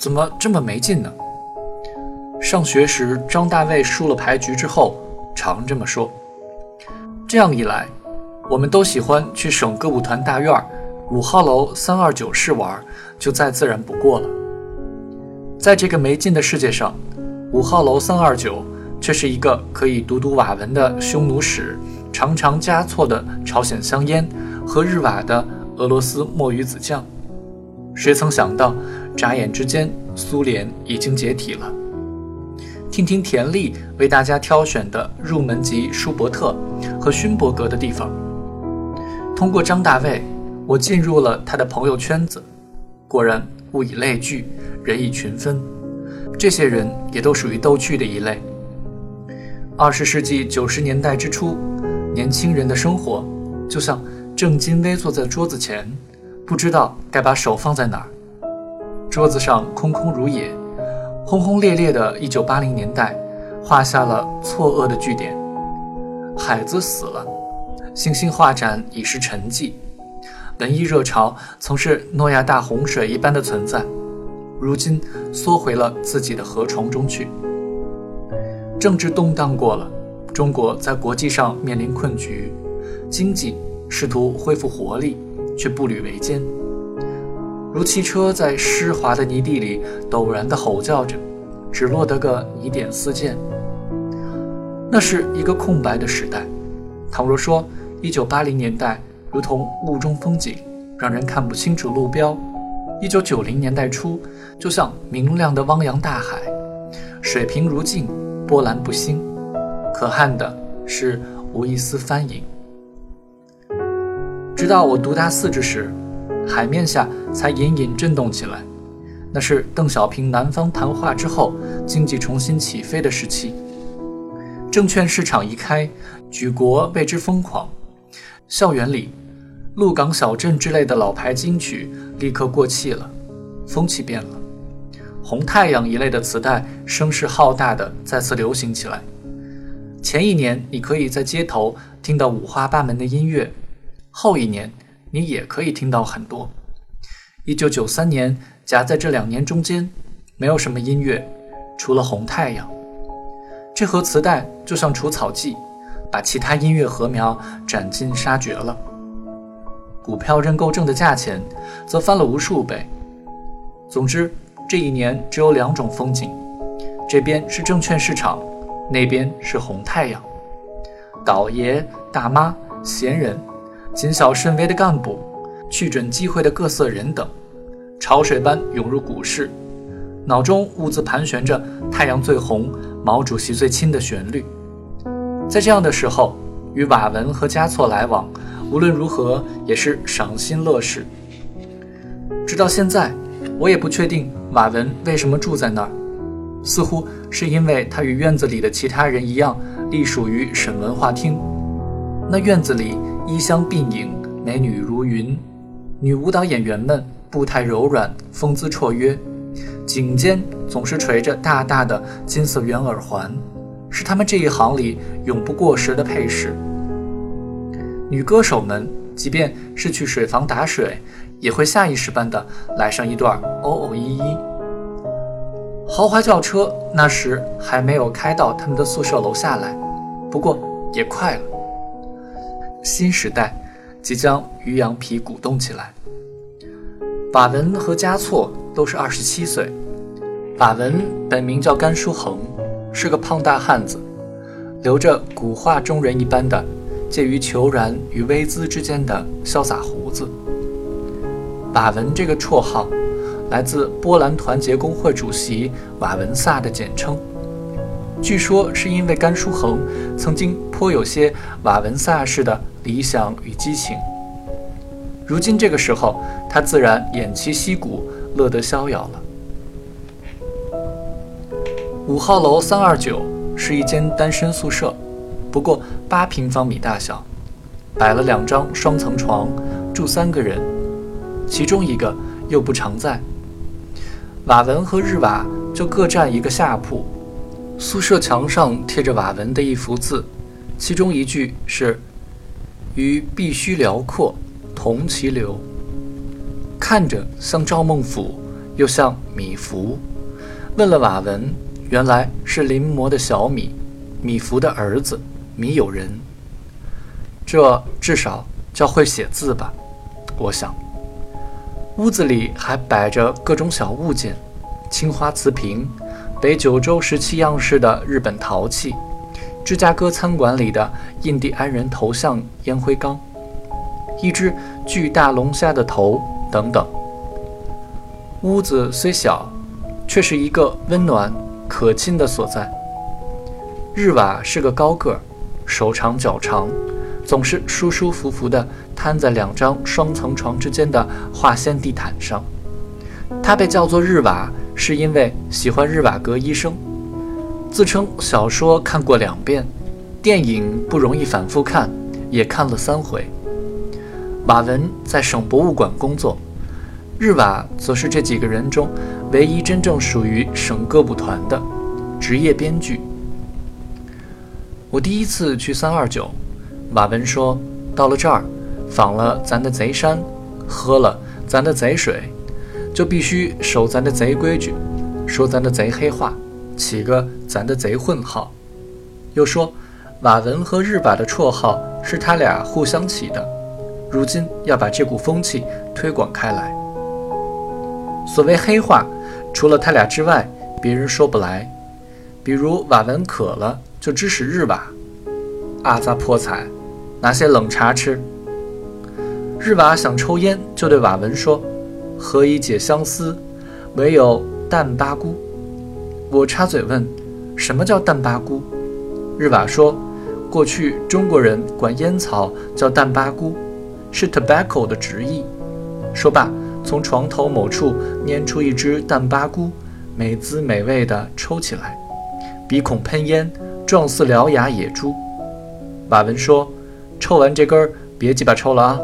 怎么这么没劲呢？上学时，张大卫输了牌局之后，常这么说。这样一来，我们都喜欢去省歌舞团大院五号楼三二九室玩，就再自然不过了。在这个没劲的世界上，五号楼三二九却是一个可以读读瓦文的匈奴史、尝尝加措的朝鲜香烟和日瓦的俄罗斯墨鱼子酱。谁曾想到，眨眼之间，苏联已经解体了。听听田丽为大家挑选的入门级舒伯特和勋伯格的地方。通过张大卫，我进入了他的朋友圈子。果然，物以类聚，人以群分。这些人也都属于逗趣的一类。二十世纪九十年代之初，年轻人的生活就像正襟危坐在桌子前，不知道该把手放在哪儿。桌子上空空如也。轰轰烈烈的1980年代，画下了错愕的句点。海子死了，星星画展已是沉寂。文艺热潮曾是诺亚大洪水一般的存在，如今缩回了自己的河床中去。政治动荡过了，中国在国际上面临困局，经济试图恢复活力，却步履维艰。如汽车在湿滑的泥地里陡然地吼叫着，只落得个泥点四溅。那是一个空白的时代。倘若说1980年代如同雾中风景，让人看不清楚路标；1990年代初就像明亮的汪洋大海，水平如镜，波澜不兴。可憾的是无一丝翻影。直到我读大四之时。海面下才隐隐震动起来，那是邓小平南方谈话之后经济重新起飞的时期。证券市场一开，举国为之疯狂。校园里，《鹿港小镇》之类的老牌金曲立刻过气了，风气变了。红太阳一类的磁带声势浩大的再次流行起来。前一年你可以在街头听到五花八门的音乐，后一年。你也可以听到很多。一九九三年夹在这两年中间，没有什么音乐，除了红太阳。这盒磁带就像除草剂，把其他音乐禾苗斩尽杀绝了。股票认购证的价钱则翻了无数倍。总之，这一年只有两种风景：这边是证券市场，那边是红太阳。倒爷、大妈、闲人。谨小慎微的干部，去准机会的各色人等，潮水般涌入股市，脑中兀自盘旋着“太阳最红，毛主席最亲”的旋律。在这样的时候，与瓦文和加措来往，无论如何也是赏心乐事。直到现在，我也不确定瓦文为什么住在那儿，似乎是因为他与院子里的其他人一样，隶属于省文化厅。那院子里。衣香鬓影，美女如云。女舞蹈演员们步态柔软，风姿绰约，颈间总是垂着大大的金色圆耳环，是他们这一行里永不过时的配饰。女歌手们即便是去水房打水，也会下意识般的来上一段哦哦依依。豪华轿车那时还没有开到他们的宿舍楼下来，不过也快了。新时代即将于羊皮鼓动起来。瓦文和加措都是二十七岁。瓦文本名叫甘书恒，是个胖大汉子，留着古画中人一般的介于虬髯与微姿之间的潇洒胡子。瓦文这个绰号来自波兰团结工会主席瓦文萨的简称。据说是因为甘书恒曾经颇有些瓦文萨式的理想与激情。如今这个时候，他自然偃旗息鼓，乐得逍遥了。五号楼三二九是一间单身宿舍，不过八平方米大小，摆了两张双层床，住三个人，其中一个又不常在。瓦文和日瓦就各占一个下铺。宿舍墙上贴着瓦文的一幅字，其中一句是“于必须辽阔，同其流”，看着像赵孟俯，又像米芾。问了瓦文，原来是临摹的小米，米芾的儿子米友仁。这至少叫会写字吧？我想。屋子里还摆着各种小物件：青花瓷瓶、北九州时期样式的日本陶器、芝加哥餐馆里的印第安人头像烟灰缸、一只巨大龙虾的头等等。屋子虽小，却是一个温暖可亲的所在。日瓦是个高个儿，手长脚长，总是舒舒服服地瘫在两张双层床之间的化纤地毯上。他被叫做日瓦，是因为喜欢日瓦格医生，自称小说看过两遍，电影不容易反复看，也看了三回。瓦文在省博物馆工作。日瓦则是这几个人中唯一真正属于省歌舞团的职业编剧。我第一次去三二九，瓦文说到了这儿，访了咱的贼山，喝了咱的贼水，就必须守咱的贼规矩，说咱的贼黑话，起个咱的贼混号。又说瓦文和日瓦的绰号是他俩互相起的，如今要把这股风气推广开来。所谓黑话，除了他俩之外，别人说不来。比如瓦文渴了，就指使日瓦。阿扎破财，拿些冷茶吃。日瓦想抽烟，就对瓦文说：“何以解相思？唯有淡巴菇。”我插嘴问：“什么叫淡巴菇？”日瓦说：“过去中国人管烟草叫淡巴菇，是 tobacco 的直译。”说罢。从床头某处拈出一支淡巴菇，美滋美味地抽起来，鼻孔喷烟，状似獠牙野猪。瓦文说：“抽完这根儿，别鸡巴抽了啊。”